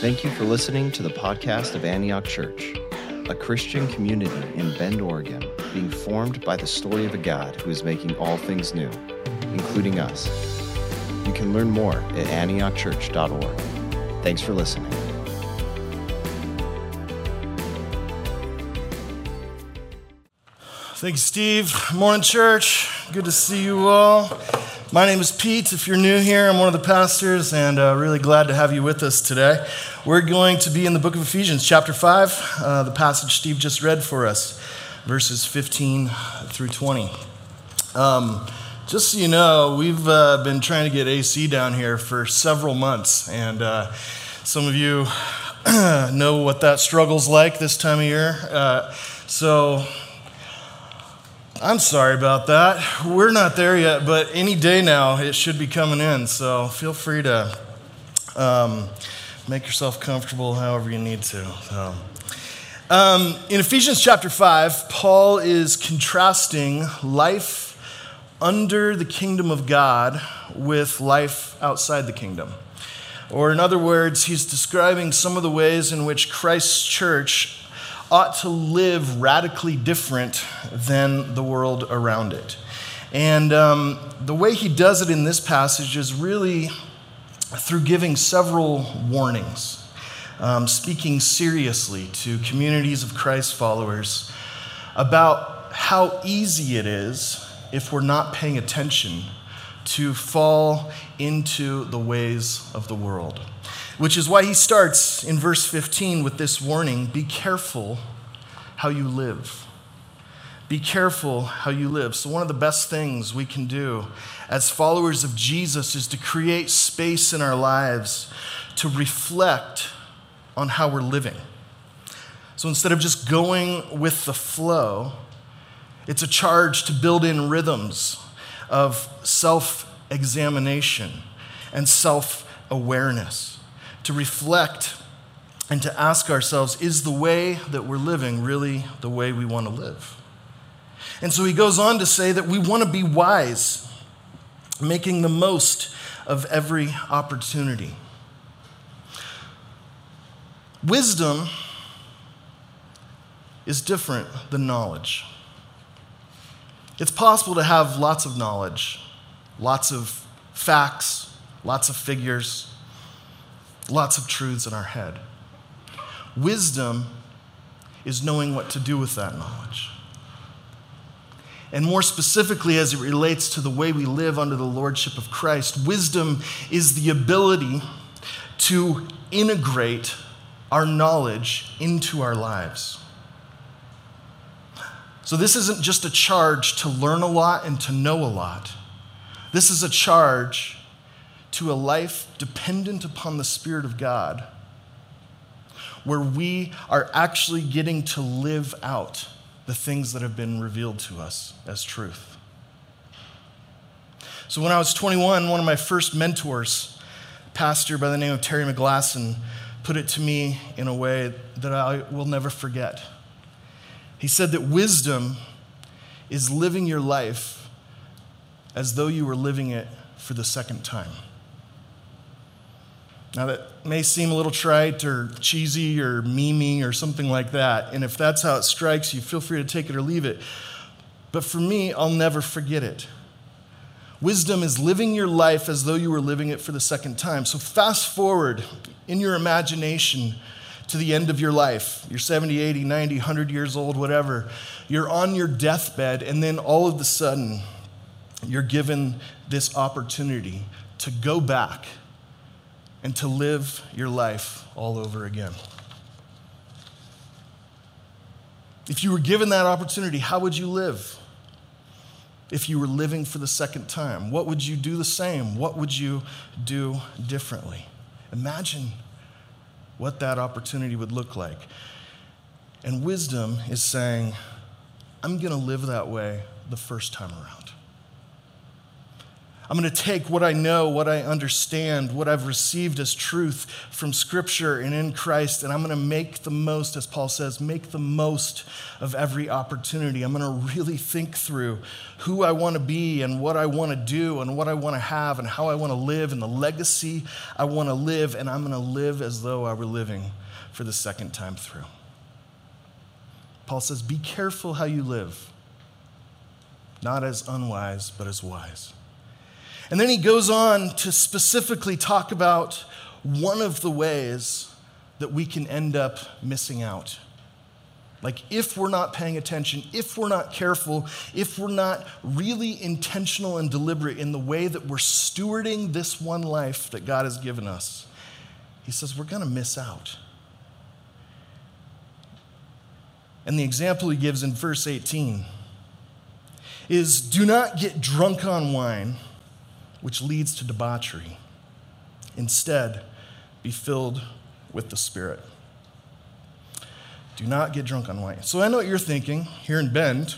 Thank you for listening to the podcast of Antioch Church, a Christian community in Bend, Oregon, being formed by the story of a God who is making all things new, including us. You can learn more at antiochchurch.org. Thanks for listening. Thank you, Steve. Morning, church. Good to see you all. My name is Pete. If you're new here, I'm one of the pastors, and uh, really glad to have you with us today. We're going to be in the book of Ephesians, chapter 5, uh, the passage Steve just read for us, verses 15 through 20. Um, just so you know, we've uh, been trying to get AC down here for several months, and uh, some of you know what that struggle's like this time of year. Uh, so, I'm sorry about that. We're not there yet, but any day now it should be coming in. So feel free to um, make yourself comfortable however you need to. So. Um, in Ephesians chapter 5, Paul is contrasting life under the kingdom of God with life outside the kingdom. Or, in other words, he's describing some of the ways in which Christ's church ought to live radically different than the world around it. And um, the way he does it in this passage is really through giving several warnings, um, speaking seriously to communities of Christ followers about how easy it is if we're not paying attention to fall into the ways of the world which is why he starts in verse 15 with this warning be careful how you live. Be careful how you live. So, one of the best things we can do as followers of Jesus is to create space in our lives to reflect on how we're living. So, instead of just going with the flow, it's a charge to build in rhythms of self examination and self awareness to reflect and to ask ourselves is the way that we're living really the way we want to live? And so he goes on to say that we want to be wise, making the most of every opportunity. Wisdom is different than knowledge. It's possible to have lots of knowledge, lots of facts, lots of figures, lots of truths in our head. Wisdom is knowing what to do with that knowledge. And more specifically, as it relates to the way we live under the lordship of Christ, wisdom is the ability to integrate our knowledge into our lives. So, this isn't just a charge to learn a lot and to know a lot. This is a charge to a life dependent upon the Spirit of God, where we are actually getting to live out the things that have been revealed to us as truth. So, when I was 21, one of my first mentors, pastor by the name of Terry McGlasson, put it to me in a way that I will never forget. He said that wisdom is living your life as though you were living it for the second time. Now, that may seem a little trite or cheesy or memey or something like that. And if that's how it strikes you, feel free to take it or leave it. But for me, I'll never forget it. Wisdom is living your life as though you were living it for the second time. So, fast forward in your imagination to the end of your life. You're 70, 80, 90, 100 years old, whatever. You're on your deathbed, and then all of a sudden, you're given this opportunity to go back and to live your life all over again. If you were given that opportunity, how would you live? If you were living for the second time, what would you do the same? What would you do differently? Imagine what that opportunity would look like. And wisdom is saying, I'm going to live that way the first time around. I'm going to take what I know, what I understand, what I've received as truth from Scripture and in Christ, and I'm going to make the most, as Paul says, make the most of every opportunity. I'm going to really think through who I want to be and what I want to do and what I want to have and how I want to live and the legacy I want to live, and I'm going to live as though I were living for the second time through. Paul says, Be careful how you live, not as unwise, but as wise. And then he goes on to specifically talk about one of the ways that we can end up missing out. Like, if we're not paying attention, if we're not careful, if we're not really intentional and deliberate in the way that we're stewarding this one life that God has given us, he says we're going to miss out. And the example he gives in verse 18 is do not get drunk on wine which leads to debauchery. Instead, be filled with the Spirit. Do not get drunk on wine. So I know what you're thinking here in Bend.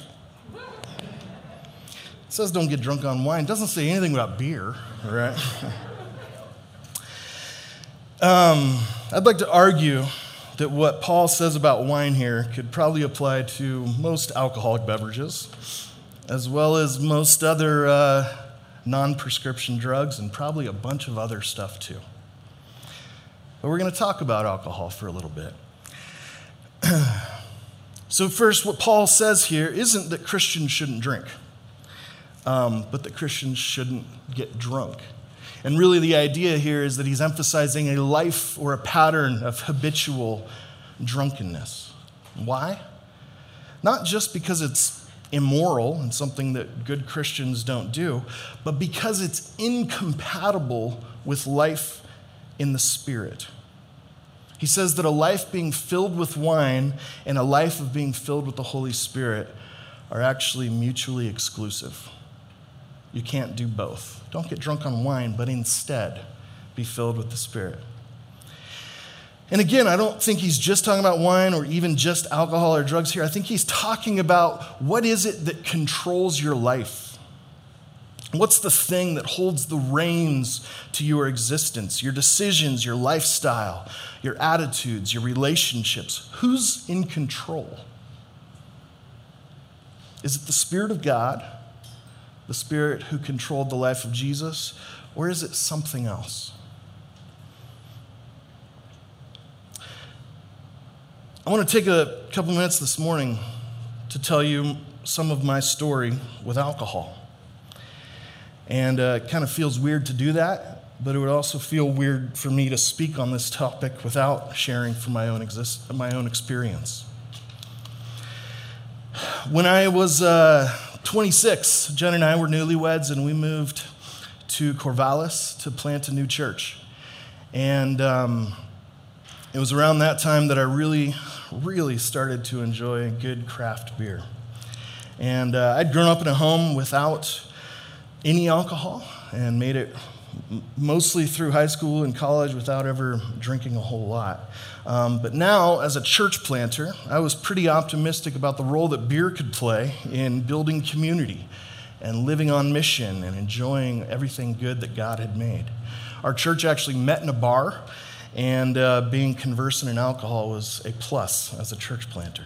It says don't get drunk on wine. It doesn't say anything about beer, right? um, I'd like to argue that what Paul says about wine here could probably apply to most alcoholic beverages, as well as most other uh, non prescription drugs, and probably a bunch of other stuff too. But we're going to talk about alcohol for a little bit. so, first, what Paul says here isn't that Christians shouldn't drink, um, but that Christians shouldn't get drunk. And really, the idea here is that he's emphasizing a life or a pattern of habitual drunkenness. Why? Not just because it's immoral and something that good Christians don't do, but because it's incompatible with life in the Spirit. He says that a life being filled with wine and a life of being filled with the Holy Spirit are actually mutually exclusive. You can't do both. Don't get drunk on wine, but instead be filled with the Spirit. And again, I don't think he's just talking about wine or even just alcohol or drugs here. I think he's talking about what is it that controls your life? What's the thing that holds the reins to your existence, your decisions, your lifestyle, your attitudes, your relationships? Who's in control? Is it the Spirit of God, the Spirit who controlled the life of Jesus, or is it something else? I want to take a couple minutes this morning to tell you some of my story with alcohol. And uh, it kind of feels weird to do that, but it would also feel weird for me to speak on this topic without sharing from my own, exist- my own experience. When I was uh, 26, Jen and I were newlyweds, and we moved to Corvallis to plant a new church. And um, it was around that time that I really really started to enjoy good craft beer. And uh, I'd grown up in a home without any alcohol and made it mostly through high school and college without ever drinking a whole lot. Um, but now, as a church planter, I was pretty optimistic about the role that beer could play in building community and living on mission and enjoying everything good that God had made. Our church actually met in a bar and uh, being conversant in alcohol was a plus as a church planter.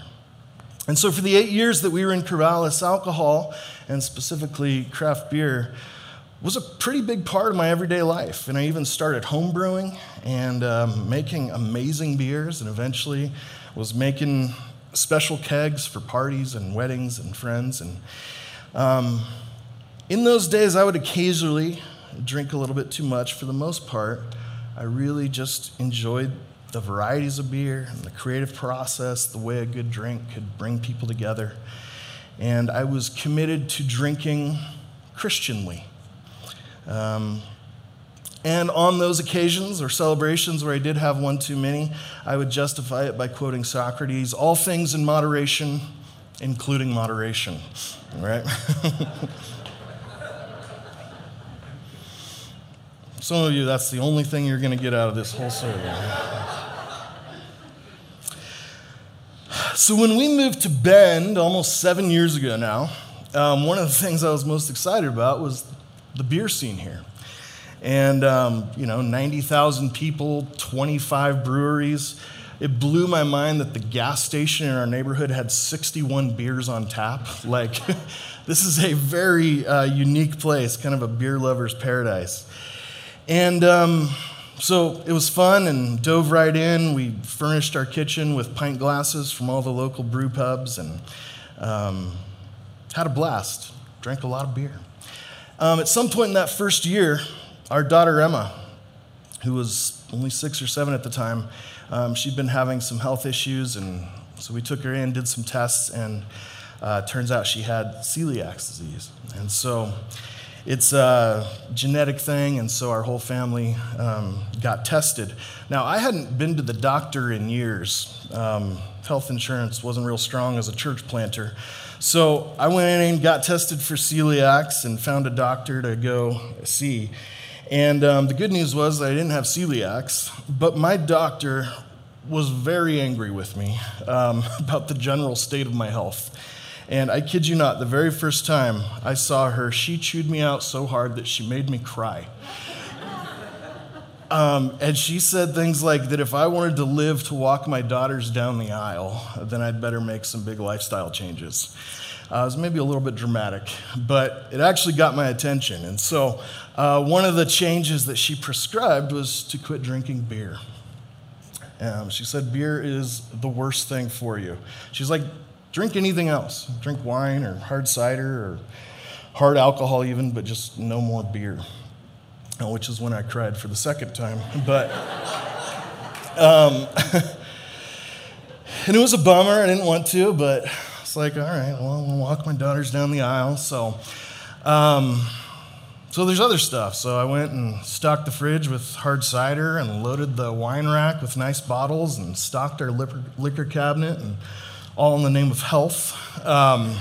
And so, for the eight years that we were in Corvallis, alcohol, and specifically craft beer, was a pretty big part of my everyday life. And I even started home brewing and um, making amazing beers, and eventually was making special kegs for parties and weddings and friends. And um, in those days, I would occasionally drink a little bit too much for the most part. I really just enjoyed the varieties of beer and the creative process, the way a good drink could bring people together. And I was committed to drinking Christianly. Um, and on those occasions or celebrations where I did have one too many, I would justify it by quoting Socrates all things in moderation, including moderation. Right? Some of you, that's the only thing you're going to get out of this whole sermon. so, when we moved to Bend almost seven years ago now, um, one of the things I was most excited about was the beer scene here. And, um, you know, 90,000 people, 25 breweries. It blew my mind that the gas station in our neighborhood had 61 beers on tap. Like, this is a very uh, unique place, kind of a beer lover's paradise. And um, so it was fun and dove right in. We furnished our kitchen with pint glasses from all the local brew pubs and um, had a blast. Drank a lot of beer. Um, at some point in that first year, our daughter Emma, who was only six or seven at the time, um, she'd been having some health issues, and so we took her in, did some tests, and uh, turns out she had celiac disease. And so it's a genetic thing, and so our whole family um, got tested. Now, I hadn't been to the doctor in years. Um, health insurance wasn't real strong as a church planter. So I went in and got tested for celiacs and found a doctor to go see. And um, the good news was I didn't have celiacs, but my doctor was very angry with me um, about the general state of my health. And I kid you not, the very first time I saw her, she chewed me out so hard that she made me cry. Um, and she said things like that if I wanted to live to walk my daughters down the aisle, then I'd better make some big lifestyle changes. Uh, it was maybe a little bit dramatic, but it actually got my attention. And so, uh, one of the changes that she prescribed was to quit drinking beer. Um, she said, Beer is the worst thing for you. She's like, Drink anything else. Drink wine or hard cider or hard alcohol, even, but just no more beer. Uh, which is when I cried for the second time. But, um, and it was a bummer. I didn't want to, but it's like, all right, well, I'm gonna walk my daughters down the aisle. So, um, so there's other stuff. So I went and stocked the fridge with hard cider and loaded the wine rack with nice bottles and stocked our liquor, liquor cabinet and all in the name of health. Um,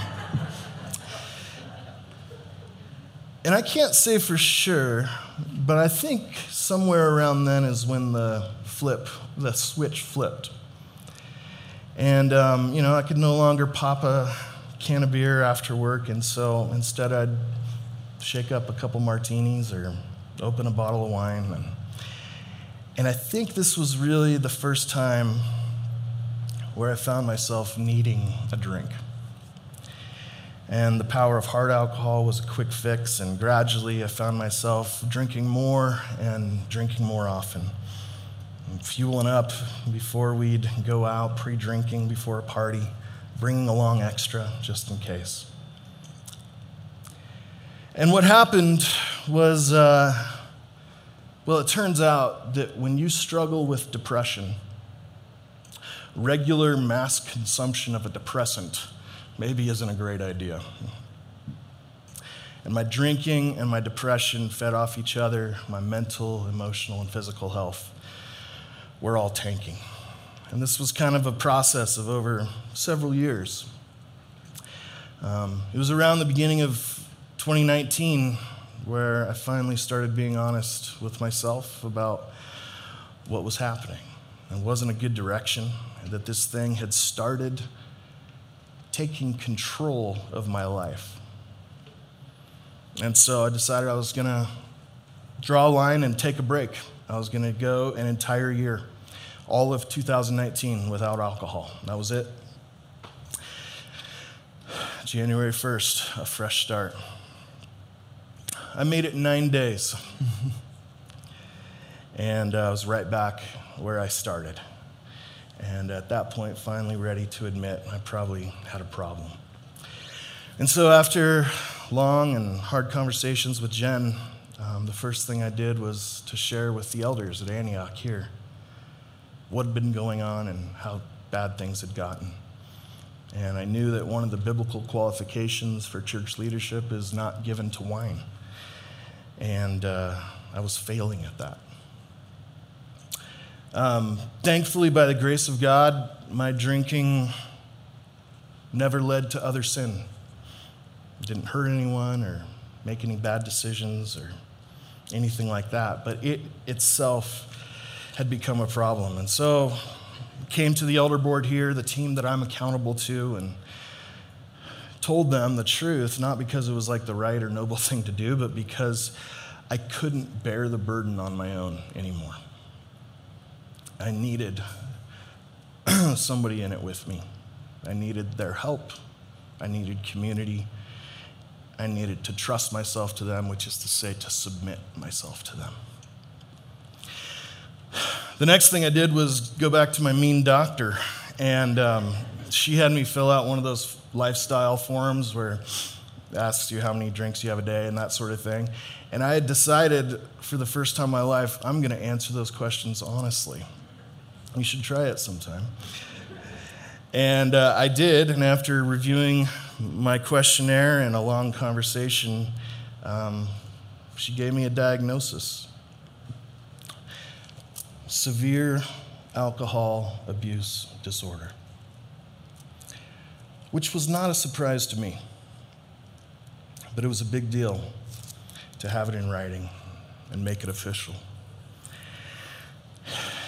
and I can't say for sure, but I think somewhere around then is when the flip, the switch flipped. And, um, you know, I could no longer pop a can of beer after work, and so instead I'd shake up a couple martinis or open a bottle of wine. And, and I think this was really the first time where I found myself needing a drink. And the power of hard alcohol was a quick fix, and gradually I found myself drinking more and drinking more often. And fueling up before we'd go out, pre drinking before a party, bringing along extra just in case. And what happened was, uh, well, it turns out that when you struggle with depression, regular mass consumption of a depressant maybe isn't a great idea. And my drinking and my depression fed off each other, my mental, emotional, and physical health were all tanking. And this was kind of a process of over several years. Um, it was around the beginning of 2019 where I finally started being honest with myself about what was happening. It wasn't a good direction that this thing had started taking control of my life. And so I decided I was going to draw a line and take a break. I was going to go an entire year, all of 2019, without alcohol. That was it. January 1st, a fresh start. I made it nine days. and uh, I was right back where I started. And at that point, finally ready to admit I probably had a problem. And so, after long and hard conversations with Jen, um, the first thing I did was to share with the elders at Antioch here what had been going on and how bad things had gotten. And I knew that one of the biblical qualifications for church leadership is not given to wine. And uh, I was failing at that. Um, thankfully, by the grace of God, my drinking never led to other sin. It didn't hurt anyone or make any bad decisions or anything like that, but it itself had become a problem. And so came to the elder board here, the team that I'm accountable to, and told them the truth, not because it was like the right or noble thing to do, but because I couldn't bear the burden on my own anymore. I needed somebody in it with me. I needed their help. I needed community. I needed to trust myself to them, which is to say, to submit myself to them. The next thing I did was go back to my mean doctor, and um, she had me fill out one of those lifestyle forms where it asks you how many drinks you have a day and that sort of thing. And I had decided for the first time in my life, I'm going to answer those questions honestly. You should try it sometime. And uh, I did, and after reviewing my questionnaire and a long conversation, um, she gave me a diagnosis severe alcohol abuse disorder, which was not a surprise to me, but it was a big deal to have it in writing and make it official.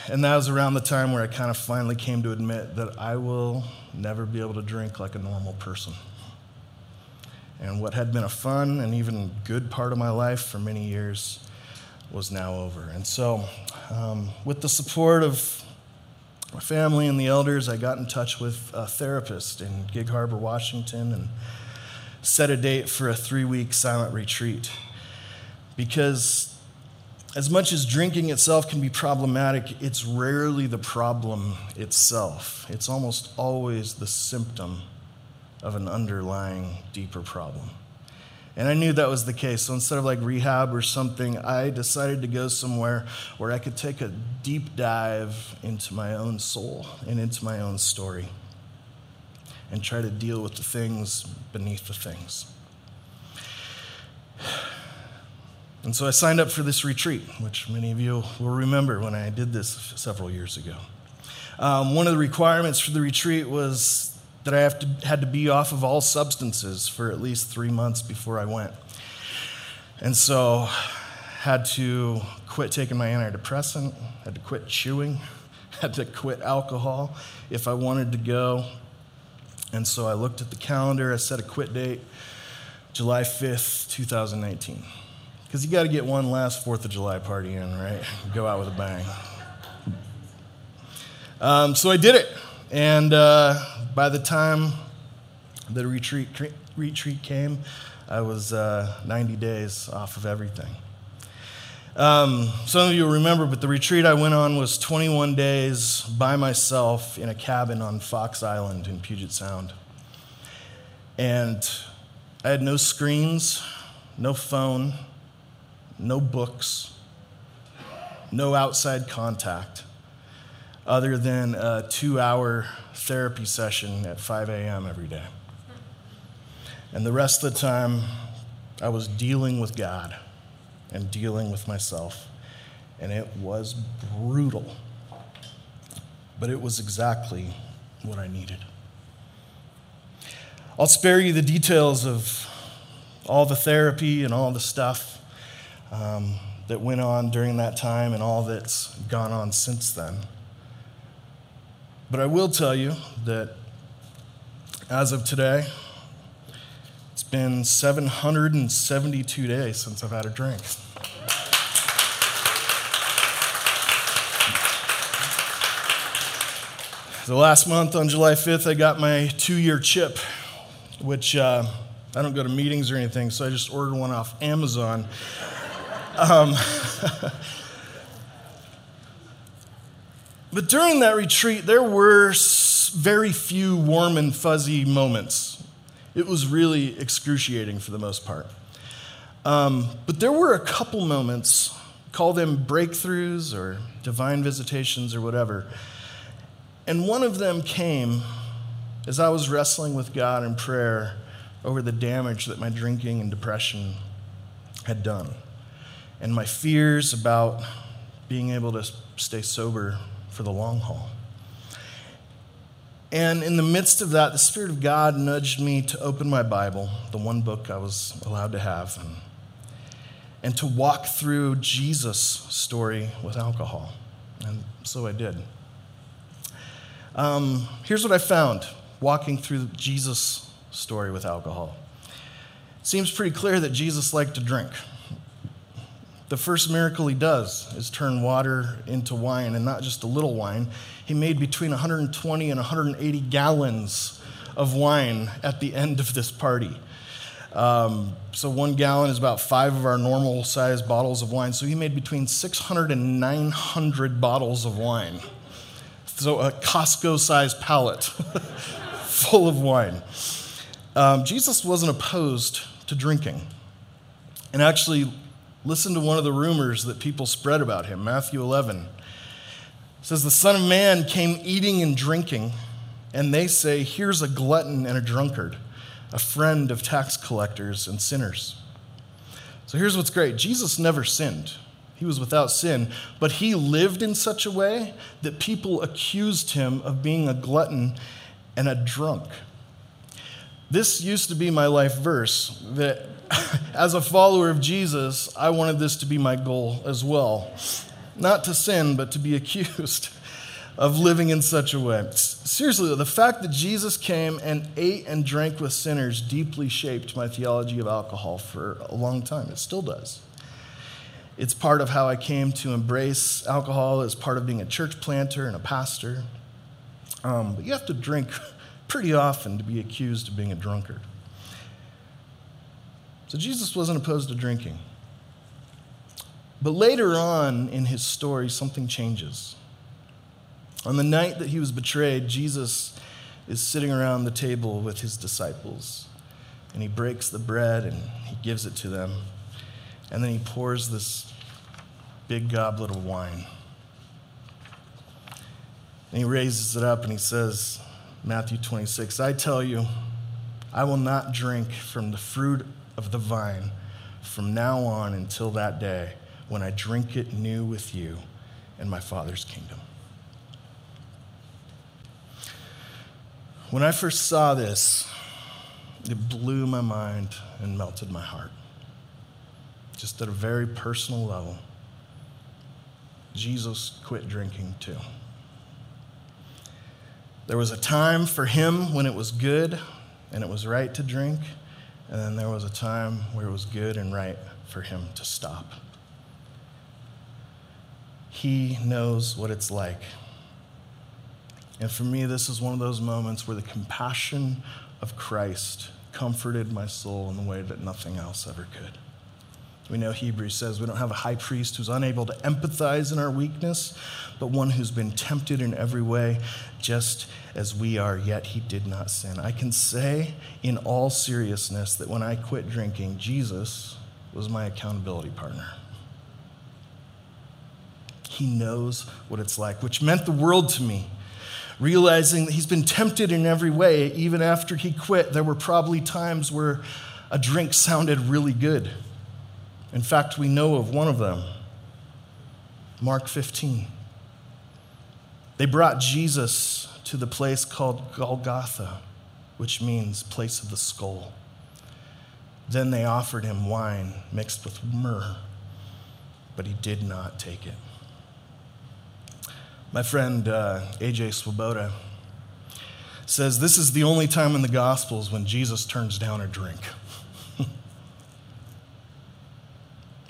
And that was around the time where I kind of finally came to admit that I will never be able to drink like a normal person. And what had been a fun and even good part of my life for many years was now over. And so, um, with the support of my family and the elders, I got in touch with a therapist in Gig Harbor, Washington, and set a date for a three week silent retreat. Because as much as drinking itself can be problematic, it's rarely the problem itself. It's almost always the symptom of an underlying deeper problem. And I knew that was the case. So instead of like rehab or something, I decided to go somewhere where I could take a deep dive into my own soul and into my own story and try to deal with the things beneath the things. And so I signed up for this retreat, which many of you will remember when I did this several years ago. Um, one of the requirements for the retreat was that I have to, had to be off of all substances for at least three months before I went. And so had to quit taking my antidepressant, had to quit chewing, had to quit alcohol if I wanted to go. And so I looked at the calendar, I set a quit date, July 5th, 2019. Because you got to get one last Fourth of July party in, right? Go out with a bang. Um, so I did it. And uh, by the time the retreat, retreat came, I was uh, 90 days off of everything. Um, some of you will remember, but the retreat I went on was 21 days by myself in a cabin on Fox Island in Puget Sound. And I had no screens, no phone, no books, no outside contact, other than a two hour therapy session at 5 a.m. every day. And the rest of the time, I was dealing with God and dealing with myself. And it was brutal. But it was exactly what I needed. I'll spare you the details of all the therapy and all the stuff um, that went on during that time and all that's gone on since then. But I will tell you that as of today, it's been 772 days since I've had a drink. The last month on July 5th, I got my two year chip, which uh, I don't go to meetings or anything, so I just ordered one off Amazon. Um, but during that retreat, there were very few warm and fuzzy moments. It was really excruciating for the most part. Um, but there were a couple moments, call them breakthroughs or divine visitations or whatever. And one of them came as I was wrestling with God in prayer over the damage that my drinking and depression had done and my fears about being able to stay sober for the long haul. And in the midst of that, the Spirit of God nudged me to open my Bible, the one book I was allowed to have, and, and to walk through Jesus' story with alcohol. And so I did. Um, here's what I found walking through Jesus' story with alcohol. It seems pretty clear that Jesus liked to drink. The first miracle he does is turn water into wine, and not just a little wine. He made between 120 and 180 gallons of wine at the end of this party. Um, so one gallon is about five of our normal size bottles of wine. So he made between 600 and 900 bottles of wine. So a Costco sized pallet full of wine. Um, Jesus wasn't opposed to drinking. And actually, listen to one of the rumors that people spread about him Matthew 11 it says, The Son of Man came eating and drinking, and they say, Here's a glutton and a drunkard a friend of tax collectors and sinners. So here's what's great Jesus never sinned. He was without sin, but he lived in such a way that people accused him of being a glutton and a drunk. This used to be my life verse that as a follower of Jesus, I wanted this to be my goal as well. Not to sin, but to be accused of living in such a way. Seriously, the fact that Jesus came and ate and drank with sinners deeply shaped my theology of alcohol for a long time. It still does. It's part of how I came to embrace alcohol as part of being a church planter and a pastor. Um, but you have to drink pretty often to be accused of being a drunkard. So Jesus wasn't opposed to drinking. But later on in his story, something changes. On the night that he was betrayed, Jesus is sitting around the table with his disciples. And he breaks the bread and he gives it to them. And then he pours this big goblet of wine. And he raises it up and he says, Matthew 26, I tell you, I will not drink from the fruit of the vine from now on until that day when I drink it new with you in my Father's kingdom. When I first saw this, it blew my mind and melted my heart. Just at a very personal level, Jesus quit drinking too. There was a time for him when it was good and it was right to drink, and then there was a time where it was good and right for him to stop. He knows what it's like and for me, this is one of those moments where the compassion of Christ comforted my soul in a way that nothing else ever could. We know Hebrews says we don't have a high priest who's unable to empathize in our weakness, but one who's been tempted in every way, just as we are, yet he did not sin. I can say in all seriousness that when I quit drinking, Jesus was my accountability partner. He knows what it's like, which meant the world to me realizing that he's been tempted in every way. Even after he quit, there were probably times where a drink sounded really good. In fact, we know of one of them Mark 15. They brought Jesus to the place called Golgotha, which means place of the skull. Then they offered him wine mixed with myrrh, but he did not take it. My friend uh, AJ Swoboda says this is the only time in the Gospels when Jesus turns down a drink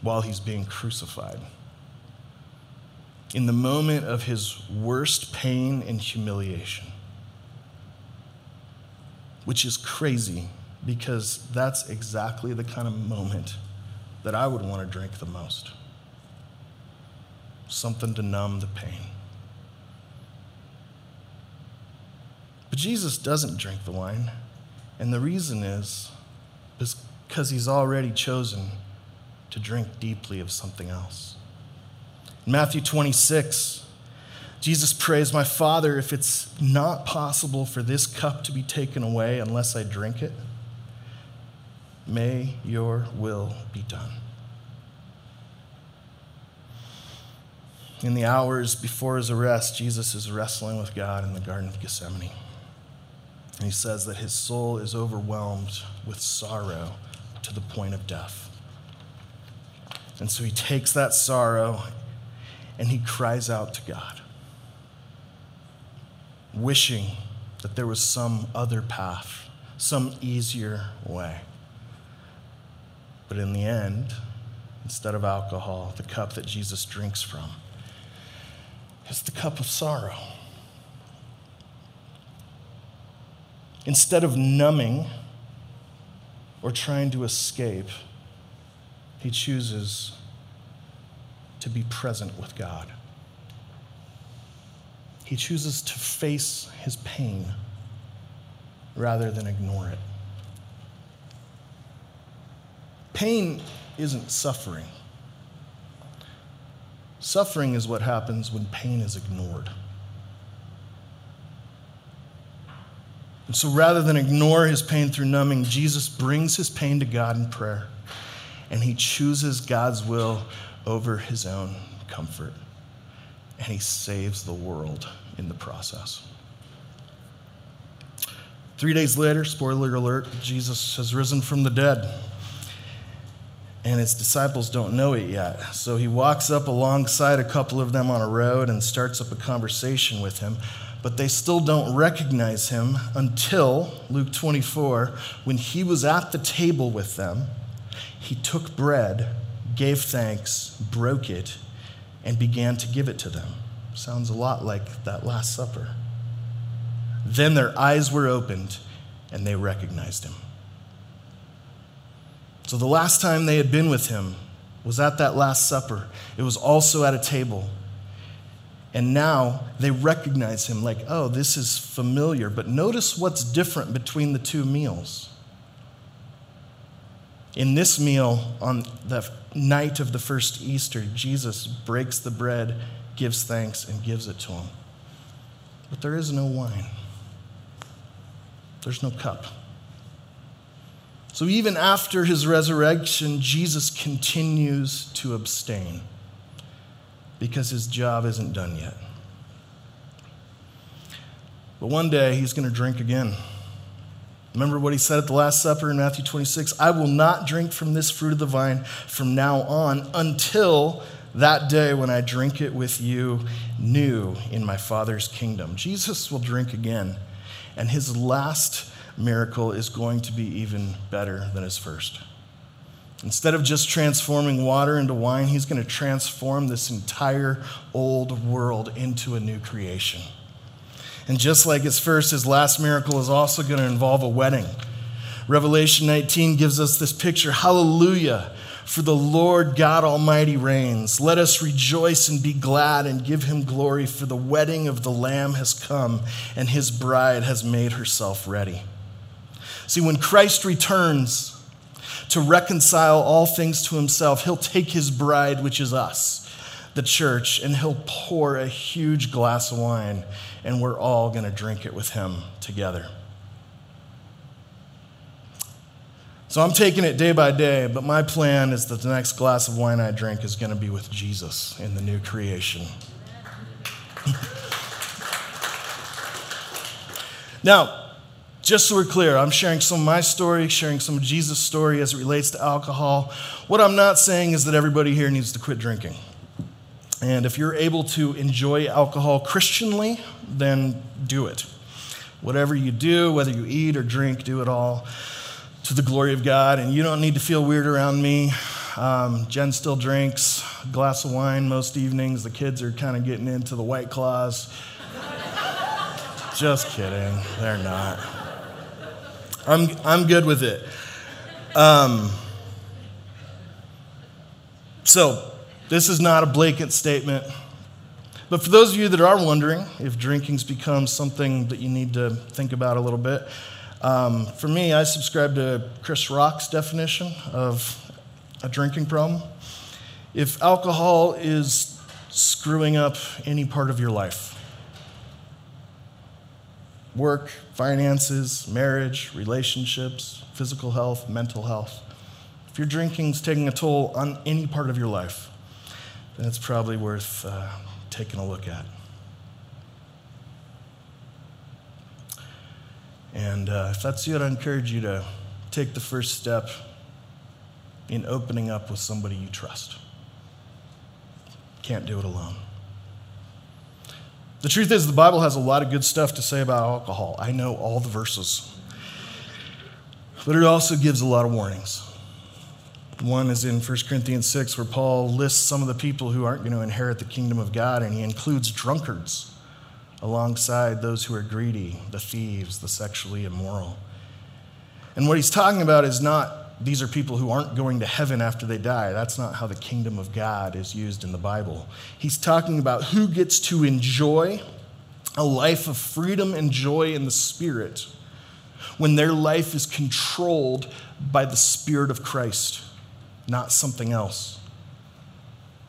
while he's being crucified. In the moment of his worst pain and humiliation, which is crazy because that's exactly the kind of moment that I would want to drink the most. Something to numb the pain. But Jesus doesn't drink the wine. And the reason is because he's already chosen to drink deeply of something else. In Matthew 26, Jesus prays, My Father, if it's not possible for this cup to be taken away unless I drink it, may your will be done. In the hours before his arrest, Jesus is wrestling with God in the Garden of Gethsemane. And he says that his soul is overwhelmed with sorrow to the point of death. And so he takes that sorrow and he cries out to God, wishing that there was some other path some easier way. But in the end, instead of alcohol, the cup that Jesus drinks from is the cup of sorrow. Instead of numbing or trying to escape, he chooses to be present with God. He chooses to face his pain rather than ignore it. Pain isn't suffering. Suffering is what happens when pain is ignored. And so rather than ignore his pain through numbing, Jesus brings his pain to God in prayer and he chooses God's will over his own comfort. And he saves the world in the process. Three days later, spoiler alert, Jesus has risen from the dead. And his disciples don't know it yet. So he walks up alongside a couple of them on a road and starts up a conversation with him. But they still don't recognize him until Luke 24, when he was at the table with them, he took bread, gave thanks, broke it, and began to give it to them. Sounds a lot like that Last Supper. Then their eyes were opened and they recognized him. So the last time they had been with him was at that Last Supper. It was also at a table. And now they recognize him like, oh, this is familiar. But notice what's different between the two meals. In this meal, on the night of the first Easter, Jesus breaks the bread, gives thanks, and gives it to him. But there is no wine, there's no cup. So even after his resurrection, Jesus continues to abstain because his job isn't done yet. But one day he's going to drink again. Remember what he said at the Last Supper in Matthew 26 I will not drink from this fruit of the vine from now on until that day when I drink it with you new in my Father's kingdom. Jesus will drink again, and his last miracle is going to be even better than his first. Instead of just transforming water into wine, he's going to transform this entire old world into a new creation. And just like his first, his last miracle is also going to involve a wedding. Revelation 19 gives us this picture Hallelujah, for the Lord God Almighty reigns. Let us rejoice and be glad and give him glory, for the wedding of the Lamb has come, and his bride has made herself ready. See, when Christ returns to reconcile all things to himself, he'll take his bride, which is us, the church, and he'll pour a huge glass of wine, and we're all going to drink it with him together. So I'm taking it day by day, but my plan is that the next glass of wine I drink is going to be with Jesus in the new creation. now, just so we're clear, I'm sharing some of my story, sharing some of Jesus' story as it relates to alcohol. What I'm not saying is that everybody here needs to quit drinking. And if you're able to enjoy alcohol Christianly, then do it. Whatever you do, whether you eat or drink, do it all to the glory of God. And you don't need to feel weird around me. Um, Jen still drinks a glass of wine most evenings. The kids are kind of getting into the white claws. Just kidding, they're not. I'm, I'm good with it. Um, so, this is not a blanket statement. But for those of you that are wondering if drinking's become something that you need to think about a little bit, um, for me, I subscribe to Chris Rock's definition of a drinking problem. If alcohol is screwing up any part of your life, work, finances, marriage, relationships, physical health, mental health. If your drinking's taking a toll on any part of your life, then it's probably worth uh, taking a look at. And uh, if that's you, I'd encourage you to take the first step in opening up with somebody you trust. Can't do it alone. The truth is, the Bible has a lot of good stuff to say about alcohol. I know all the verses. But it also gives a lot of warnings. One is in 1 Corinthians 6, where Paul lists some of the people who aren't going to inherit the kingdom of God, and he includes drunkards alongside those who are greedy, the thieves, the sexually immoral. And what he's talking about is not these are people who aren't going to heaven after they die. That's not how the kingdom of God is used in the Bible. He's talking about who gets to enjoy a life of freedom and joy in the Spirit when their life is controlled by the Spirit of Christ, not something else.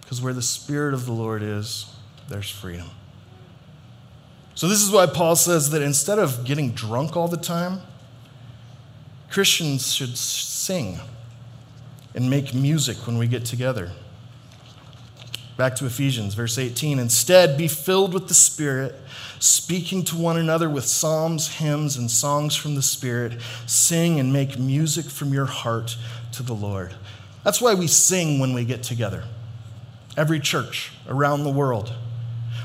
Because where the Spirit of the Lord is, there's freedom. So, this is why Paul says that instead of getting drunk all the time, Christians should sing and make music when we get together. Back to Ephesians, verse 18. Instead, be filled with the Spirit, speaking to one another with psalms, hymns, and songs from the Spirit. Sing and make music from your heart to the Lord. That's why we sing when we get together. Every church around the world.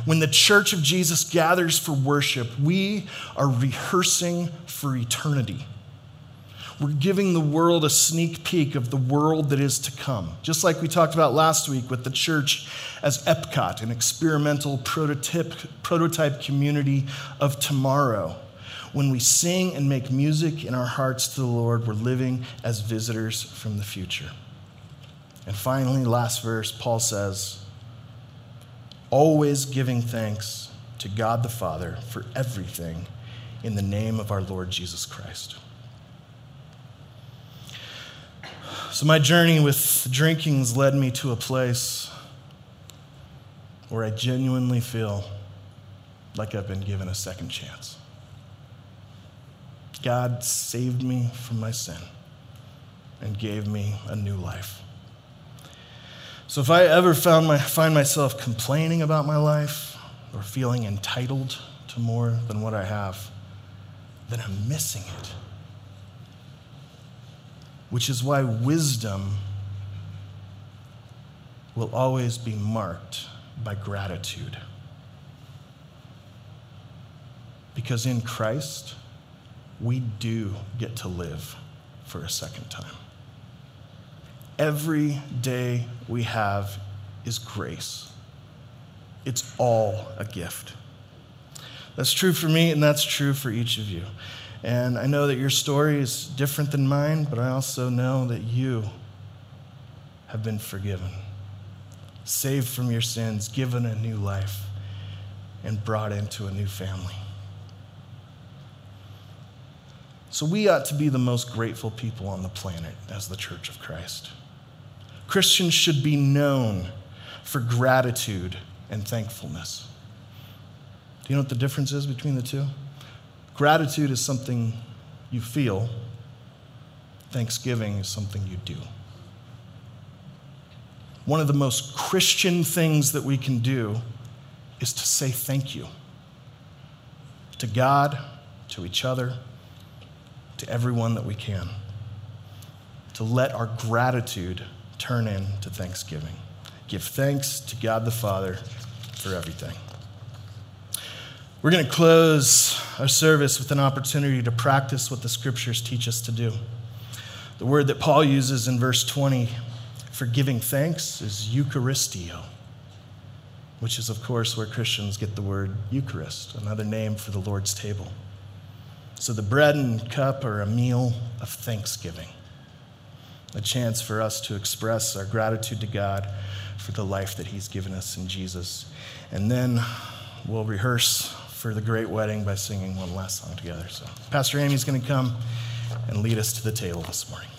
When the church of Jesus gathers for worship, we are rehearsing for eternity. We're giving the world a sneak peek of the world that is to come. Just like we talked about last week with the church as Epcot, an experimental prototype, prototype community of tomorrow. When we sing and make music in our hearts to the Lord, we're living as visitors from the future. And finally, last verse, Paul says, always giving thanks to God the Father for everything in the name of our Lord Jesus Christ. So, my journey with drinking's led me to a place where I genuinely feel like I've been given a second chance. God saved me from my sin and gave me a new life. So, if I ever found my, find myself complaining about my life or feeling entitled to more than what I have, then I'm missing it which is why wisdom will always be marked by gratitude. Because in Christ, we do get to live for a second time. Every day we have is grace, it's all a gift. That's true for me, and that's true for each of you. And I know that your story is different than mine, but I also know that you have been forgiven, saved from your sins, given a new life, and brought into a new family. So we ought to be the most grateful people on the planet as the Church of Christ. Christians should be known for gratitude and thankfulness. Do you know what the difference is between the two? Gratitude is something you feel, thanksgiving is something you do. One of the most Christian things that we can do is to say thank you to God, to each other, to everyone that we can. To let our gratitude turn into thanksgiving. Give thanks to God the Father for everything. We're going to close our service with an opportunity to practice what the scriptures teach us to do. The word that Paul uses in verse 20 for giving thanks is Eucharistio, which is, of course, where Christians get the word Eucharist, another name for the Lord's table. So the bread and cup are a meal of thanksgiving, a chance for us to express our gratitude to God for the life that He's given us in Jesus. And then we'll rehearse for the great wedding by singing one last song together. So, Pastor Amy's going to come and lead us to the table this morning.